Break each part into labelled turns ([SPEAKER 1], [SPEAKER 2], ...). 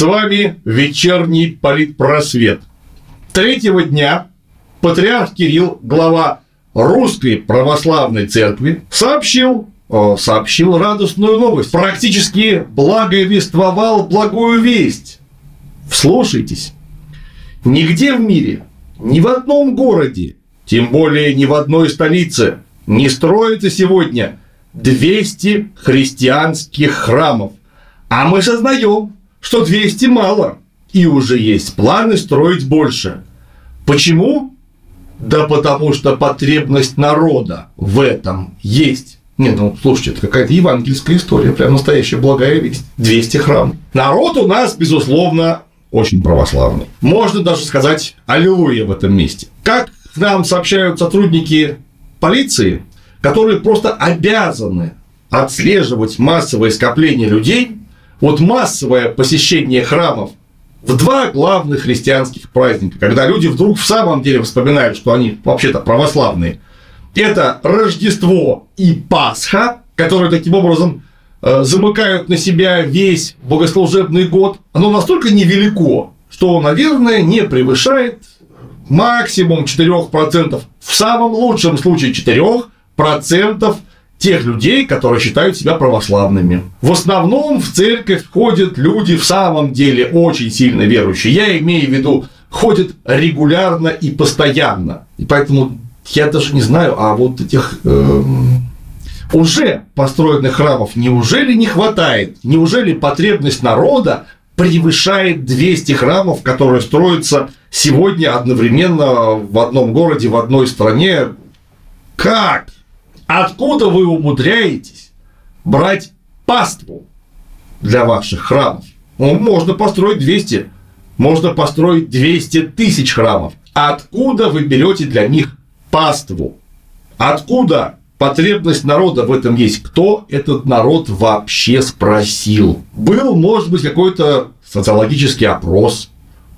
[SPEAKER 1] С вами вечерний политпросвет. Третьего дня патриарх Кирилл, глава Русской Православной Церкви, сообщил, сообщил радостную новость. Практически благовествовал благую весть. Вслушайтесь. Нигде в мире, ни в одном городе, тем более ни в одной столице не строится сегодня 200 христианских храмов. А мы сознаем, что 200 мало, и уже есть планы строить больше. Почему? Да потому что потребность народа в этом есть. Нет, ну слушайте, это какая-то евангельская история, прям настоящая благая весть. 200 храмов. Народ у нас, безусловно, очень православный. Можно даже сказать аллилуйя в этом месте. Как нам сообщают сотрудники полиции, которые просто обязаны отслеживать массовое скопление людей, вот массовое посещение храмов в два главных христианских праздника, когда люди вдруг в самом деле вспоминают, что они вообще-то православные. Это Рождество и Пасха, которые таким образом э, замыкают на себя весь богослужебный год. Оно настолько невелико, что, наверное, не превышает максимум 4%, в самом лучшем случае 4% тех людей, которые считают себя православными. В основном в церковь ходят люди в самом деле очень сильно верующие. Я имею в виду, ходят регулярно и постоянно. И поэтому я даже не знаю, а вот этих э, уже построенных храмов неужели не хватает? Неужели потребность народа превышает 200 храмов, которые строятся сегодня одновременно в одном городе, в одной стране? Как? Откуда вы умудряетесь брать паству для ваших храмов? Можно построить 200, можно построить 200 тысяч храмов. Откуда вы берете для них паству? Откуда потребность народа в этом есть? Кто этот народ вообще спросил? Был, может быть, какой-то социологический опрос,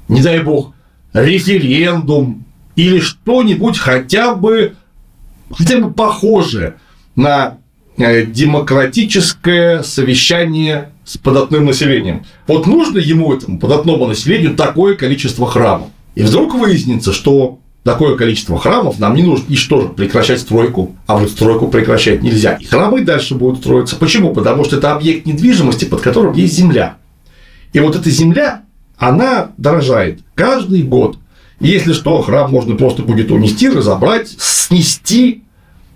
[SPEAKER 1] не дай бог, референдум или что-нибудь хотя бы хотя бы похоже на э, демократическое совещание с податным населением. Вот нужно ему, этому податному населению, такое количество храмов. И вдруг выяснится, что такое количество храмов нам не нужно, и что же, прекращать стройку, а вот стройку прекращать нельзя. И храмы дальше будут строиться. Почему? Потому что это объект недвижимости, под которым есть земля. И вот эта земля, она дорожает каждый год. Если что, храм можно просто будет унести, разобрать, снести,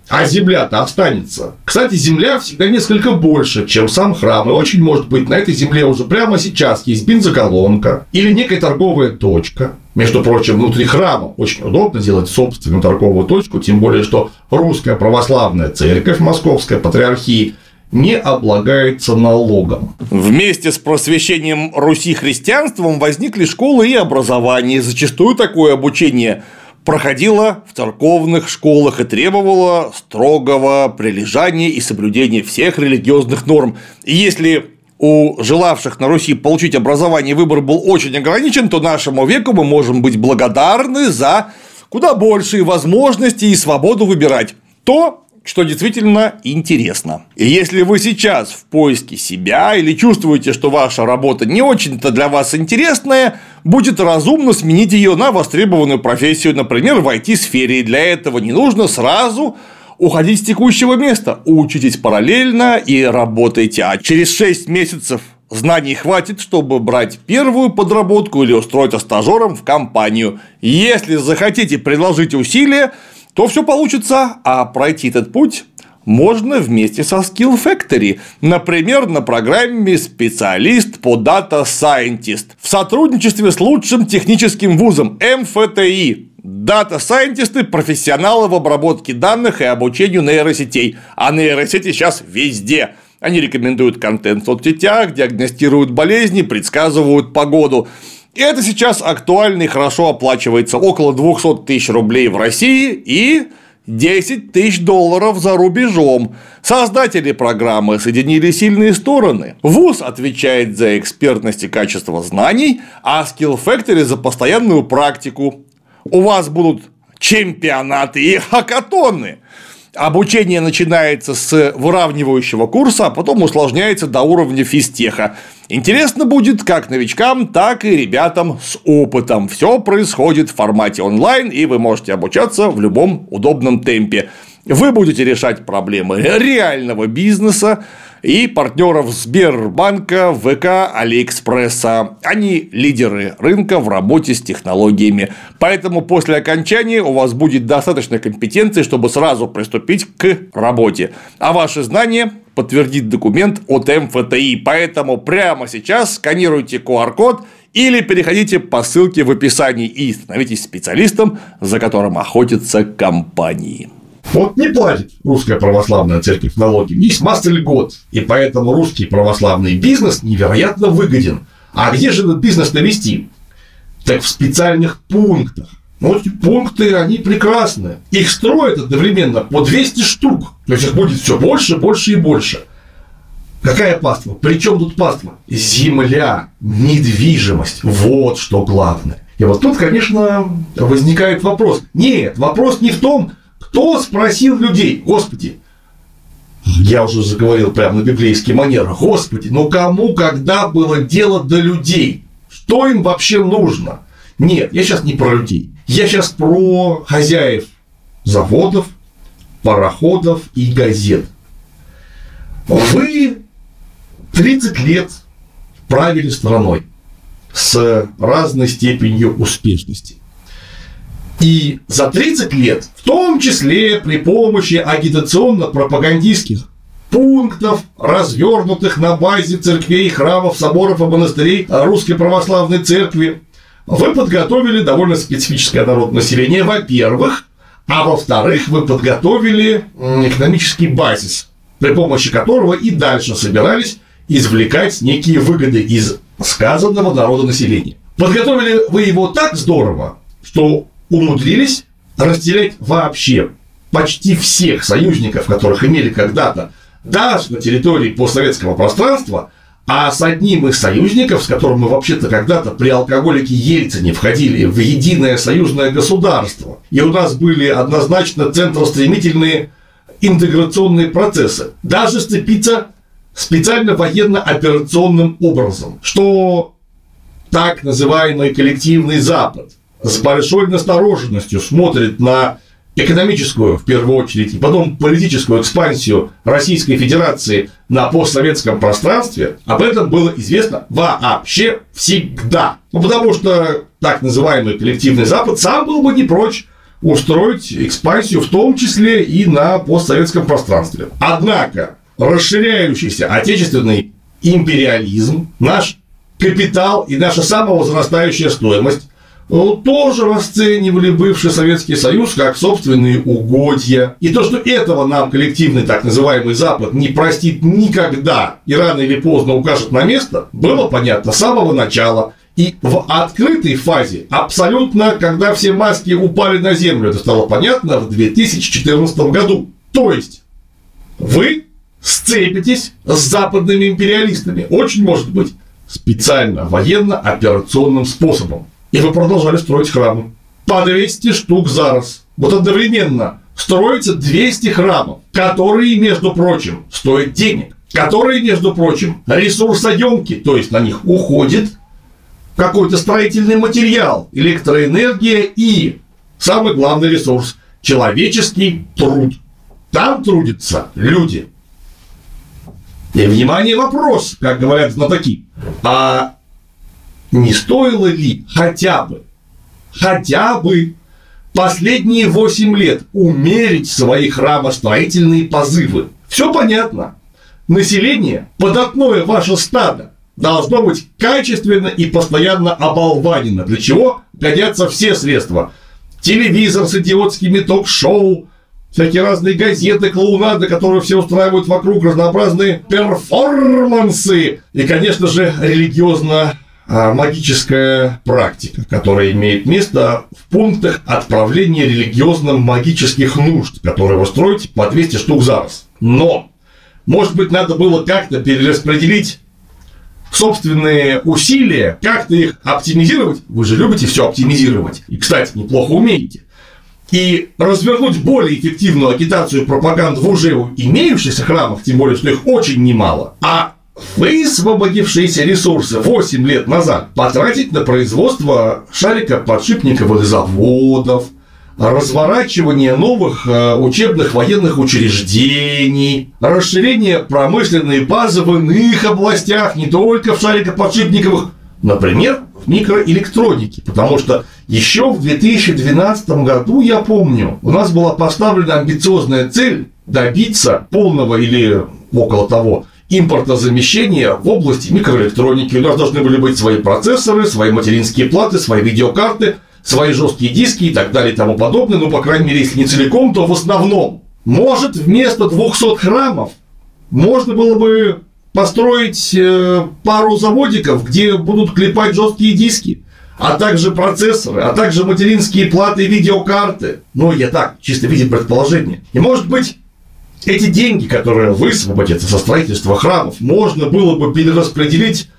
[SPEAKER 1] а земля-то останется. Кстати, земля всегда несколько больше, чем сам храм. И очень может быть, на этой земле уже прямо сейчас есть бензоколонка или некая торговая точка. Между прочим, внутри храма очень удобно делать собственную торговую точку, тем более, что русская православная церковь Московской патриархии не облагается налогом.
[SPEAKER 2] Вместе с просвещением Руси христианством возникли школы и образование. Зачастую такое обучение проходила в церковных школах и требовала строгого прилежания и соблюдения всех религиозных норм. И если у желавших на Руси получить образование выбор был очень ограничен, то нашему веку мы можем быть благодарны за куда большие возможности и свободу выбирать то, что действительно интересно. И если вы сейчас в поиске себя или чувствуете, что ваша работа не очень-то для вас интересная, будет разумно сменить ее на востребованную профессию, например, в IT-сфере. И для этого не нужно сразу уходить с текущего места. Учитесь параллельно и работайте. А через 6 месяцев знаний хватит, чтобы брать первую подработку или устроиться стажером в компанию. Если захотите предложить усилия, то все получится, а пройти этот путь можно вместе со Skill Factory, например, на программе «Специалист по Data Scientist» в сотрудничестве с лучшим техническим вузом МФТИ. Scientist – профессионалы в обработке данных и обучению нейросетей, а нейросети сейчас везде. Они рекомендуют контент в соцсетях, диагностируют болезни, предсказывают погоду. Это сейчас актуально и хорошо оплачивается около 200 тысяч рублей в России и 10 тысяч долларов за рубежом. Создатели программы соединили сильные стороны. ВУЗ отвечает за экспертность и качество знаний, а Skill Factory за постоянную практику. У вас будут чемпионаты и хакатоны. Обучение начинается с выравнивающего курса, а потом усложняется до уровня физтеха. Интересно будет как новичкам, так и ребятам с опытом. Все происходит в формате онлайн, и вы можете обучаться в любом удобном темпе. Вы будете решать проблемы реального бизнеса, и партнеров Сбербанка, ВК, Алиэкспресса. Они лидеры рынка в работе с технологиями. Поэтому после окончания у вас будет достаточно компетенции, чтобы сразу приступить к работе. А ваши знания подтвердит документ от МФТИ. Поэтому прямо сейчас сканируйте QR-код или переходите по ссылке в описании и становитесь специалистом, за которым охотятся компании.
[SPEAKER 1] Вот не платит русская православная церковь налоги. Есть масса льгот. И поэтому русский православный бизнес невероятно выгоден. А где же этот бизнес навести? Так в специальных пунктах. Ну, вот эти пункты, они прекрасны. Их строят одновременно по 200 штук. То есть их будет все больше, больше и больше. Какая паства? Причем тут паства? Земля, недвижимость. Вот что главное. И вот тут, конечно, возникает вопрос. Нет, вопрос не в том, кто спросил людей, Господи, я уже заговорил прямо на библейский манер, Господи, ну кому когда было дело до людей? Что им вообще нужно? Нет, я сейчас не про людей. Я сейчас про хозяев заводов, пароходов и газет. Вы 30 лет правили страной с разной степенью успешности. И за 30 лет, в том числе при помощи агитационно-пропагандистских пунктов, развернутых на базе церквей, храмов, соборов и монастырей Русской Православной Церкви, вы подготовили довольно специфическое народное население, во-первых, а во-вторых, вы подготовили экономический базис, при помощи которого и дальше собирались извлекать некие выгоды из сказанного народонаселения. Подготовили вы его так здорово, что умудрились разделять вообще почти всех союзников, которых имели когда-то, даже на территории постсоветского пространства, а с одним из союзников, с которым мы вообще-то когда-то при алкоголике Ельцине входили в единое союзное государство, и у нас были однозначно центростремительные интеграционные процессы, даже сцепиться специально военно-операционным образом, что так называемый коллективный Запад с большой настороженностью смотрит на экономическую, в первую очередь, и потом политическую экспансию Российской Федерации на постсоветском пространстве, об этом было известно вообще всегда. Ну, потому что так называемый коллективный Запад сам был бы не прочь устроить экспансию, в том числе и на постсоветском пространстве. Однако, расширяющийся отечественный империализм, наш капитал и наша самовозрастающая стоимость ну, тоже расценивали бывший Советский Союз как собственные угодья. И то, что этого нам коллективный так называемый Запад не простит никогда и рано или поздно укажет на место, было понятно с самого начала. И в открытой фазе, абсолютно, когда все маски упали на землю, это стало понятно в 2014 году. То есть, вы сцепитесь с западными империалистами. Очень может быть специально военно-операционным способом. И вы продолжали строить храмы. По 200 штук за раз. Вот одновременно строится 200 храмов, которые, между прочим, стоят денег, которые, между прочим, ресурсоемкие, то есть на них уходит какой-то строительный материал, электроэнергия и самый главный ресурс – человеческий труд. Там трудятся люди. И, внимание, вопрос, как говорят знатоки. А не стоило ли хотя бы, хотя бы последние 8 лет умерить свои храмостроительные позывы? Все понятно. Население, податное ваше стадо, должно быть качественно и постоянно оболванено, для чего годятся все средства. Телевизор с идиотскими ток-шоу, всякие разные газеты, клоунады, которые все устраивают вокруг, разнообразные перформансы и, конечно же, религиозно магическая практика, которая имеет место в пунктах отправления религиозным магических нужд, которые вы строите по 200 штук за раз. Но, может быть, надо было как-то перераспределить собственные усилия, как-то их оптимизировать. Вы же любите все оптимизировать. И, кстати, неплохо умеете. и развернуть более эффективную агитацию и пропаганду в уже имеющихся храмах, тем более, что их очень немало, а высвободившиеся ресурсы 8 лет назад потратить на производство шарика подшипников или заводов, разворачивание новых э, учебных военных учреждений, расширение промышленной базы в иных областях, не только в шарикоподшипниковых, например, в микроэлектронике, потому что еще в 2012 году, я помню, у нас была поставлена амбициозная цель добиться полного или около того импортозамещения в области микроэлектроники. У нас должны были быть свои процессоры, свои материнские платы, свои видеокарты – свои жесткие диски и так далее и тому подобное, ну, по крайней мере, если не целиком, то в основном. Может, вместо 200 храмов можно было бы построить э, пару заводиков, где будут клепать жесткие диски, а также процессоры, а также материнские платы и видеокарты. Ну, я так, чисто в виде предположения. И, может быть, эти деньги, которые высвободятся со строительства храмов, можно было бы перераспределить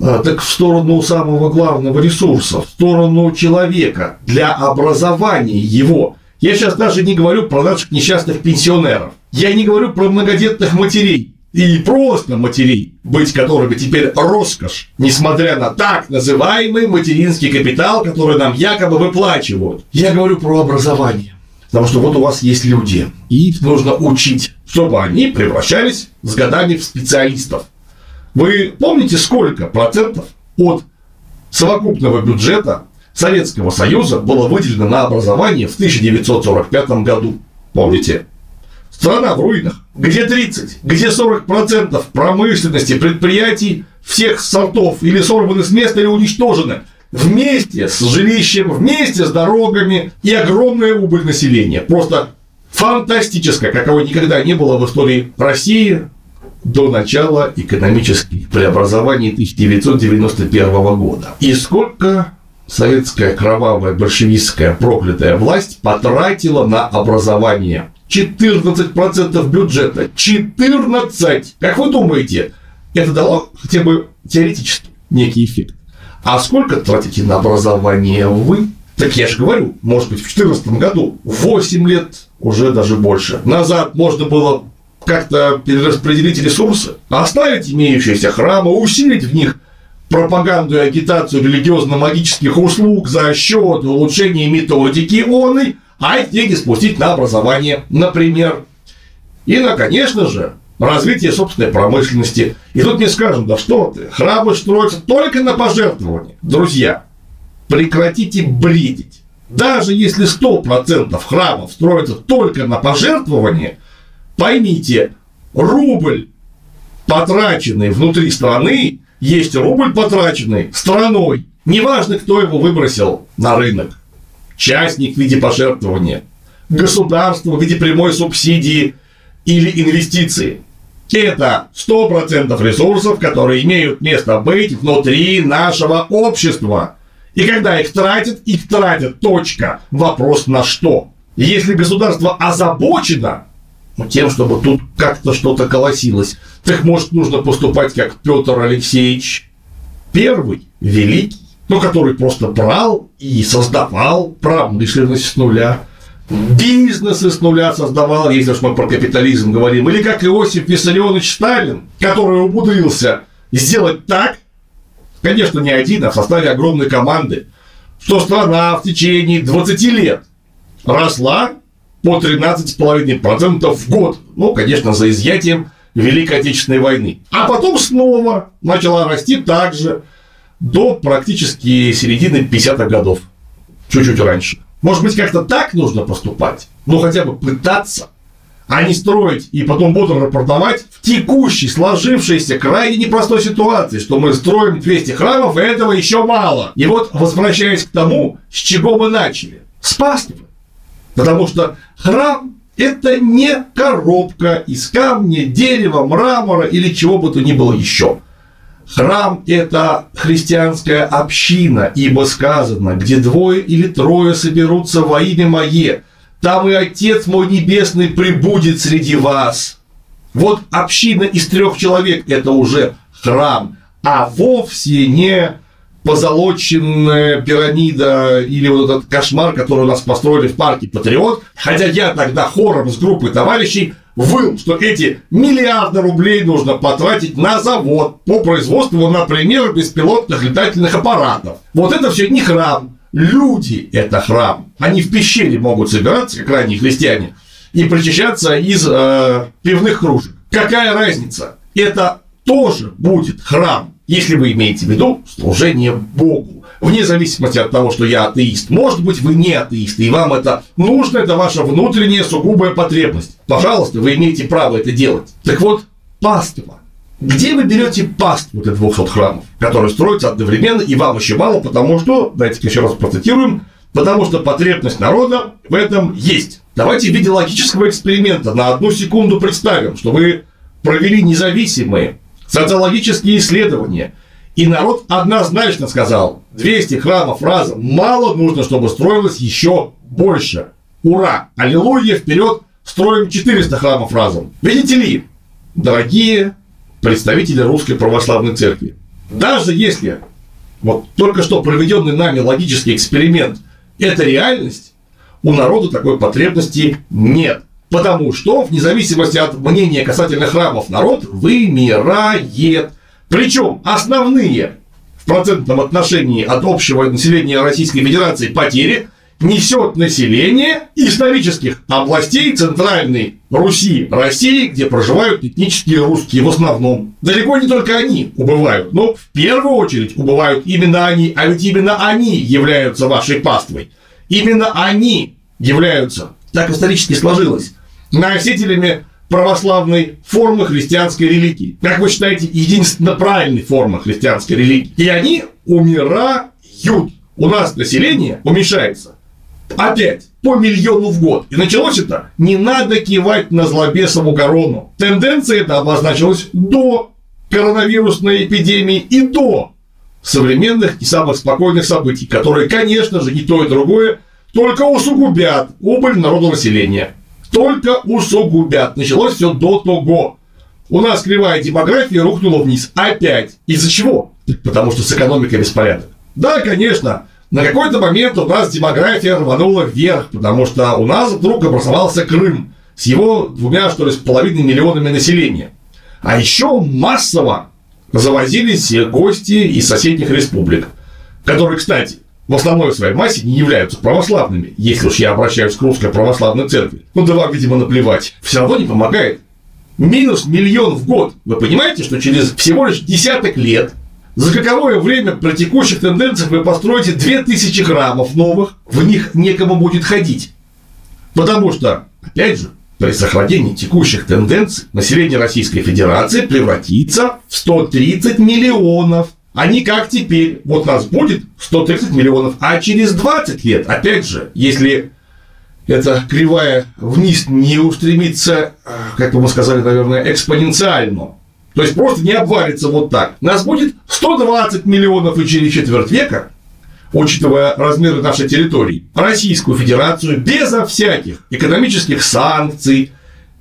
[SPEAKER 1] а, так в сторону самого главного ресурса, в сторону человека, для образования его. Я сейчас даже не говорю про наших несчастных пенсионеров. Я не говорю про многодетных матерей. И просто матерей, быть которыми теперь роскошь, несмотря на так называемый материнский капитал, который нам якобы выплачивают. Я говорю про образование. Потому что вот у вас есть люди, и нужно учить, чтобы они превращались с годами в специалистов. Вы помните, сколько процентов от совокупного бюджета Советского Союза было выделено на образование в 1945 году? Помните? Страна в руинах. Где 30, где 40 процентов промышленности, предприятий всех сортов или сорваны с места или уничтожены вместе с жилищем, вместе с дорогами и огромная убыль населения. Просто фантастическая, какого никогда не было в истории России, до начала экономических преобразований 1991 года. И сколько советская кровавая большевистская проклятая власть потратила на образование? 14% бюджета. 14! Как вы думаете, это дало хотя бы теоретически некий эффект? А сколько тратите на образование вы? Так я же говорю, может быть, в 2014 году, 8 лет, уже даже больше. Назад можно было как-то перераспределить ресурсы, оставить имеющиеся храмы, усилить в них пропаганду и агитацию религиозно-магических услуг за счет улучшения методики оной, а эти деньги спустить на образование, например. И, на, конечно же, развитие собственной промышленности. И тут мне скажут, да что ты, храмы строятся только на пожертвования. Друзья, прекратите бредить. Даже если 100% храмов строятся только на пожертвования, Поймите, рубль, потраченный внутри страны, есть рубль, потраченный страной. Неважно, кто его выбросил на рынок. Частник в виде пожертвования, государство в виде прямой субсидии или инвестиции. Это 100% ресурсов, которые имеют место быть внутри нашего общества. И когда их тратят, их тратят. Точка. Вопрос на что? Если государство озабочено ну, тем, чтобы тут как-то что-то колосилось. Так может нужно поступать как Петр Алексеевич Первый, великий, ну, который просто брал и создавал промышленность с нуля, бизнесы с нуля создавал, если уж мы про капитализм говорим, или как Иосиф Виссарионович Сталин, который умудрился сделать так, конечно, не один, а в составе огромной команды, что страна в течение 20 лет росла по 13,5% в год. Ну, конечно, за изъятием Великой Отечественной войны. А потом снова начала расти также до практически середины 50-х годов. Чуть-чуть раньше. Может быть, как-то так нужно поступать? Ну, хотя бы пытаться а не строить и потом бодро рапортовать в текущей, сложившейся, крайне непростой ситуации, что мы строим 200 храмов, и этого еще мало. И вот, возвращаясь к тому, с чего мы начали. С паствы. Потому что храм – это не коробка из камня, дерева, мрамора или чего бы то ни было еще. Храм – это христианская община, ибо сказано, где двое или трое соберутся во имя Мое, там и Отец мой Небесный прибудет среди вас. Вот община из трех человек – это уже храм, а вовсе не позолоченная пирамида или вот этот кошмар, который у нас построили в парке Патриот. Хотя я тогда хором с группой товарищей выл, что эти миллиарды рублей нужно потратить на завод по производству, например, беспилотных летательных аппаратов. Вот это все не храм. Люди – это храм. Они в пещере могут собираться, как ранние христиане, и причащаться из э, пивных кружек. Какая разница? Это тоже будет храм, если вы имеете в виду служение Богу. Вне зависимости от того, что я атеист. Может быть, вы не атеист, и вам это нужно, это ваша внутренняя сугубая потребность. Пожалуйста, вы имеете право это делать. Так вот, паства. Где вы берете паству для 200 храмов, которые строятся одновременно, и вам еще мало, потому что, давайте еще раз процитируем, потому что потребность народа в этом есть. Давайте в виде логического эксперимента на одну секунду представим, что вы провели независимые социологические исследования, и народ однозначно сказал, 200 храмов разом мало, нужно, чтобы строилось еще больше. Ура! Аллилуйя, вперед, строим 400 храмов разом. Видите ли, дорогие представители Русской Православной Церкви, даже если вот только что проведенный нами логический эксперимент – это реальность, у народа такой потребности нет. Потому что, вне зависимости от мнения касательно храмов, народ вымирает. Причем основные в процентном отношении от общего населения Российской Федерации потери несет население исторических областей Центральной Руси, России, где проживают этнические русские в основном. Далеко не только они убывают, но в первую очередь убывают именно они, а ведь именно они являются вашей паствой. Именно они являются, так исторически сложилось, носителями православной формы христианской религии. Как вы считаете, единственно правильной формы христианской религии. И они умирают. У нас население уменьшается. Опять по миллиону в год. И началось это не надо кивать на злобесову корону. Тенденция эта обозначилась до коронавирусной эпидемии и до современных и самых спокойных событий, которые, конечно же, и то, и другое только усугубят убыль народного населения только усугубят. Началось все до того. У нас кривая демография рухнула вниз. Опять. Из-за чего? Потому что с экономикой беспорядок. Да, конечно, на какой-то момент у нас демография рванула вверх, потому что у нас вдруг образовался Крым с его двумя, что ли, с половиной миллионами населения. А еще массово завозились гости из соседних республик, которые, кстати, в основной своей массе не являются православными, если уж я обращаюсь к русской православной церкви. Ну да вам, видимо, наплевать. Все равно не помогает. Минус миллион в год. Вы понимаете, что через всего лишь десяток лет за каковое время при текущих тенденциях вы построите 2000 храмов новых, в них некому будет ходить. Потому что, опять же, при сохранении текущих тенденций население Российской Федерации превратится в 130 миллионов они как теперь, вот нас будет 130 миллионов, а через 20 лет, опять же, если эта кривая вниз не устремится, как бы мы сказали, наверное, экспоненциально, то есть просто не обвалится вот так, нас будет 120 миллионов и через четверть века, учитывая размеры нашей территории, Российскую Федерацию безо всяких экономических санкций,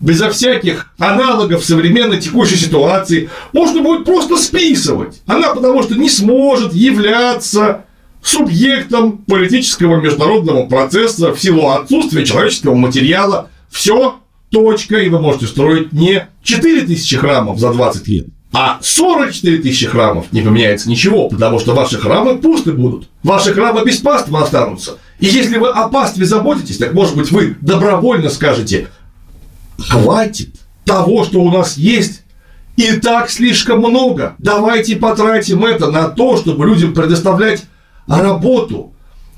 [SPEAKER 1] безо всяких аналогов современной текущей ситуации, можно будет просто списывать. Она потому что не сможет являться субъектом политического международного процесса в силу отсутствия человеческого материала. Все, точка, и вы можете строить не 4 тысячи храмов за 20 лет, а 44 тысячи храмов не поменяется ничего, потому что ваши храмы пусты будут. Ваши храмы без паствы останутся. И если вы о пастве заботитесь, так может быть вы добровольно скажете, Хватит того, что у нас есть, и так слишком много. Давайте потратим это на то, чтобы людям предоставлять работу,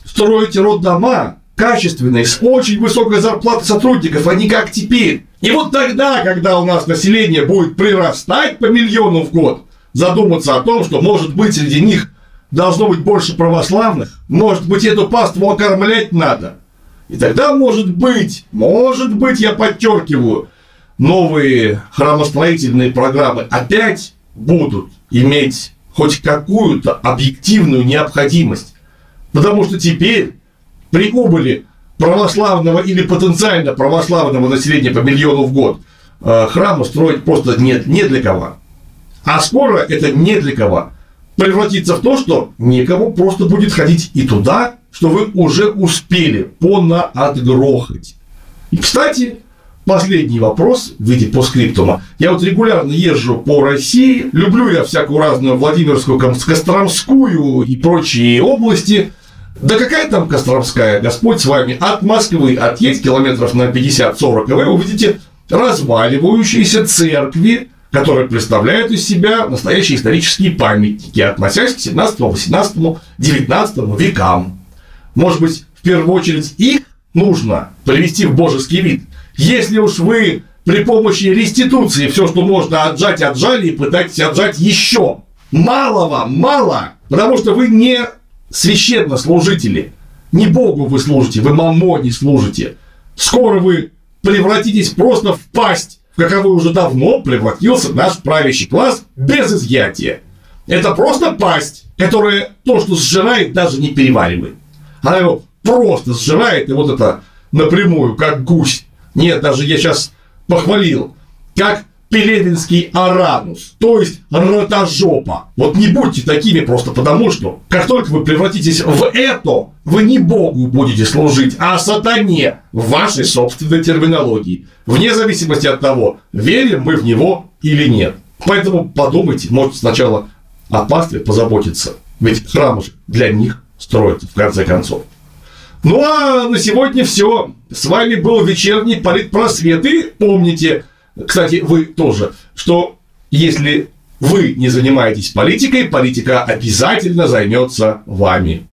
[SPEAKER 1] строить роддома качественные, с очень высокой зарплатой сотрудников, а не как теперь. И вот тогда, когда у нас население будет прирастать по миллиону в год, задуматься о том, что, может быть, среди них должно быть больше православных, может быть, эту паству окормлять надо – и тогда, может быть, может быть, я подчеркиваю, новые храмостроительные программы опять будут иметь хоть какую-то объективную необходимость. Потому что теперь при убыли православного или потенциально православного населения по миллиону в год э, храмы строить просто нет не для кого. А скоро это не для кого превратиться в то, что некому просто будет ходить и туда, что вы уже успели понаотгрохать. И, кстати, последний вопрос в виде постскриптума. Я вот регулярно езжу по России, люблю я всякую разную Владимирскую, Костромскую и прочие области. Да какая там Костромская, Господь с вами, от Москвы отъедь километров на 50-40, и вы увидите разваливающиеся церкви, которые представляют из себя настоящие исторические памятники, относясь к 17, 18, 19 векам. Может быть, в первую очередь их нужно привести в божеский вид. Если уж вы при помощи реституции все, что можно отжать, отжали и пытаетесь отжать еще. Мало вам, мало, потому что вы не священнослужители. Не Богу вы служите, вы мамоне служите. Скоро вы превратитесь просто в пасть, в каковой уже давно превратился наш правящий класс без изъятия. Это просто пасть, которая то, что сжирает, даже не переваривает. Она его просто сжирает, и вот это напрямую, как гусь. Нет, даже я сейчас похвалил, как пелевинский аранус, то есть ротожопа. Вот не будьте такими просто потому, что как только вы превратитесь в это, вы не Богу будете служить, а сатане в вашей собственной терминологии. Вне зависимости от того, верим мы в него или нет. Поэтому подумайте, может сначала о пастве позаботиться. Ведь храмы же для них строятся в конце концов. Ну а на сегодня все. С вами был вечерний политпросвет. И помните, кстати, вы тоже, что если вы не занимаетесь политикой, политика обязательно займется вами.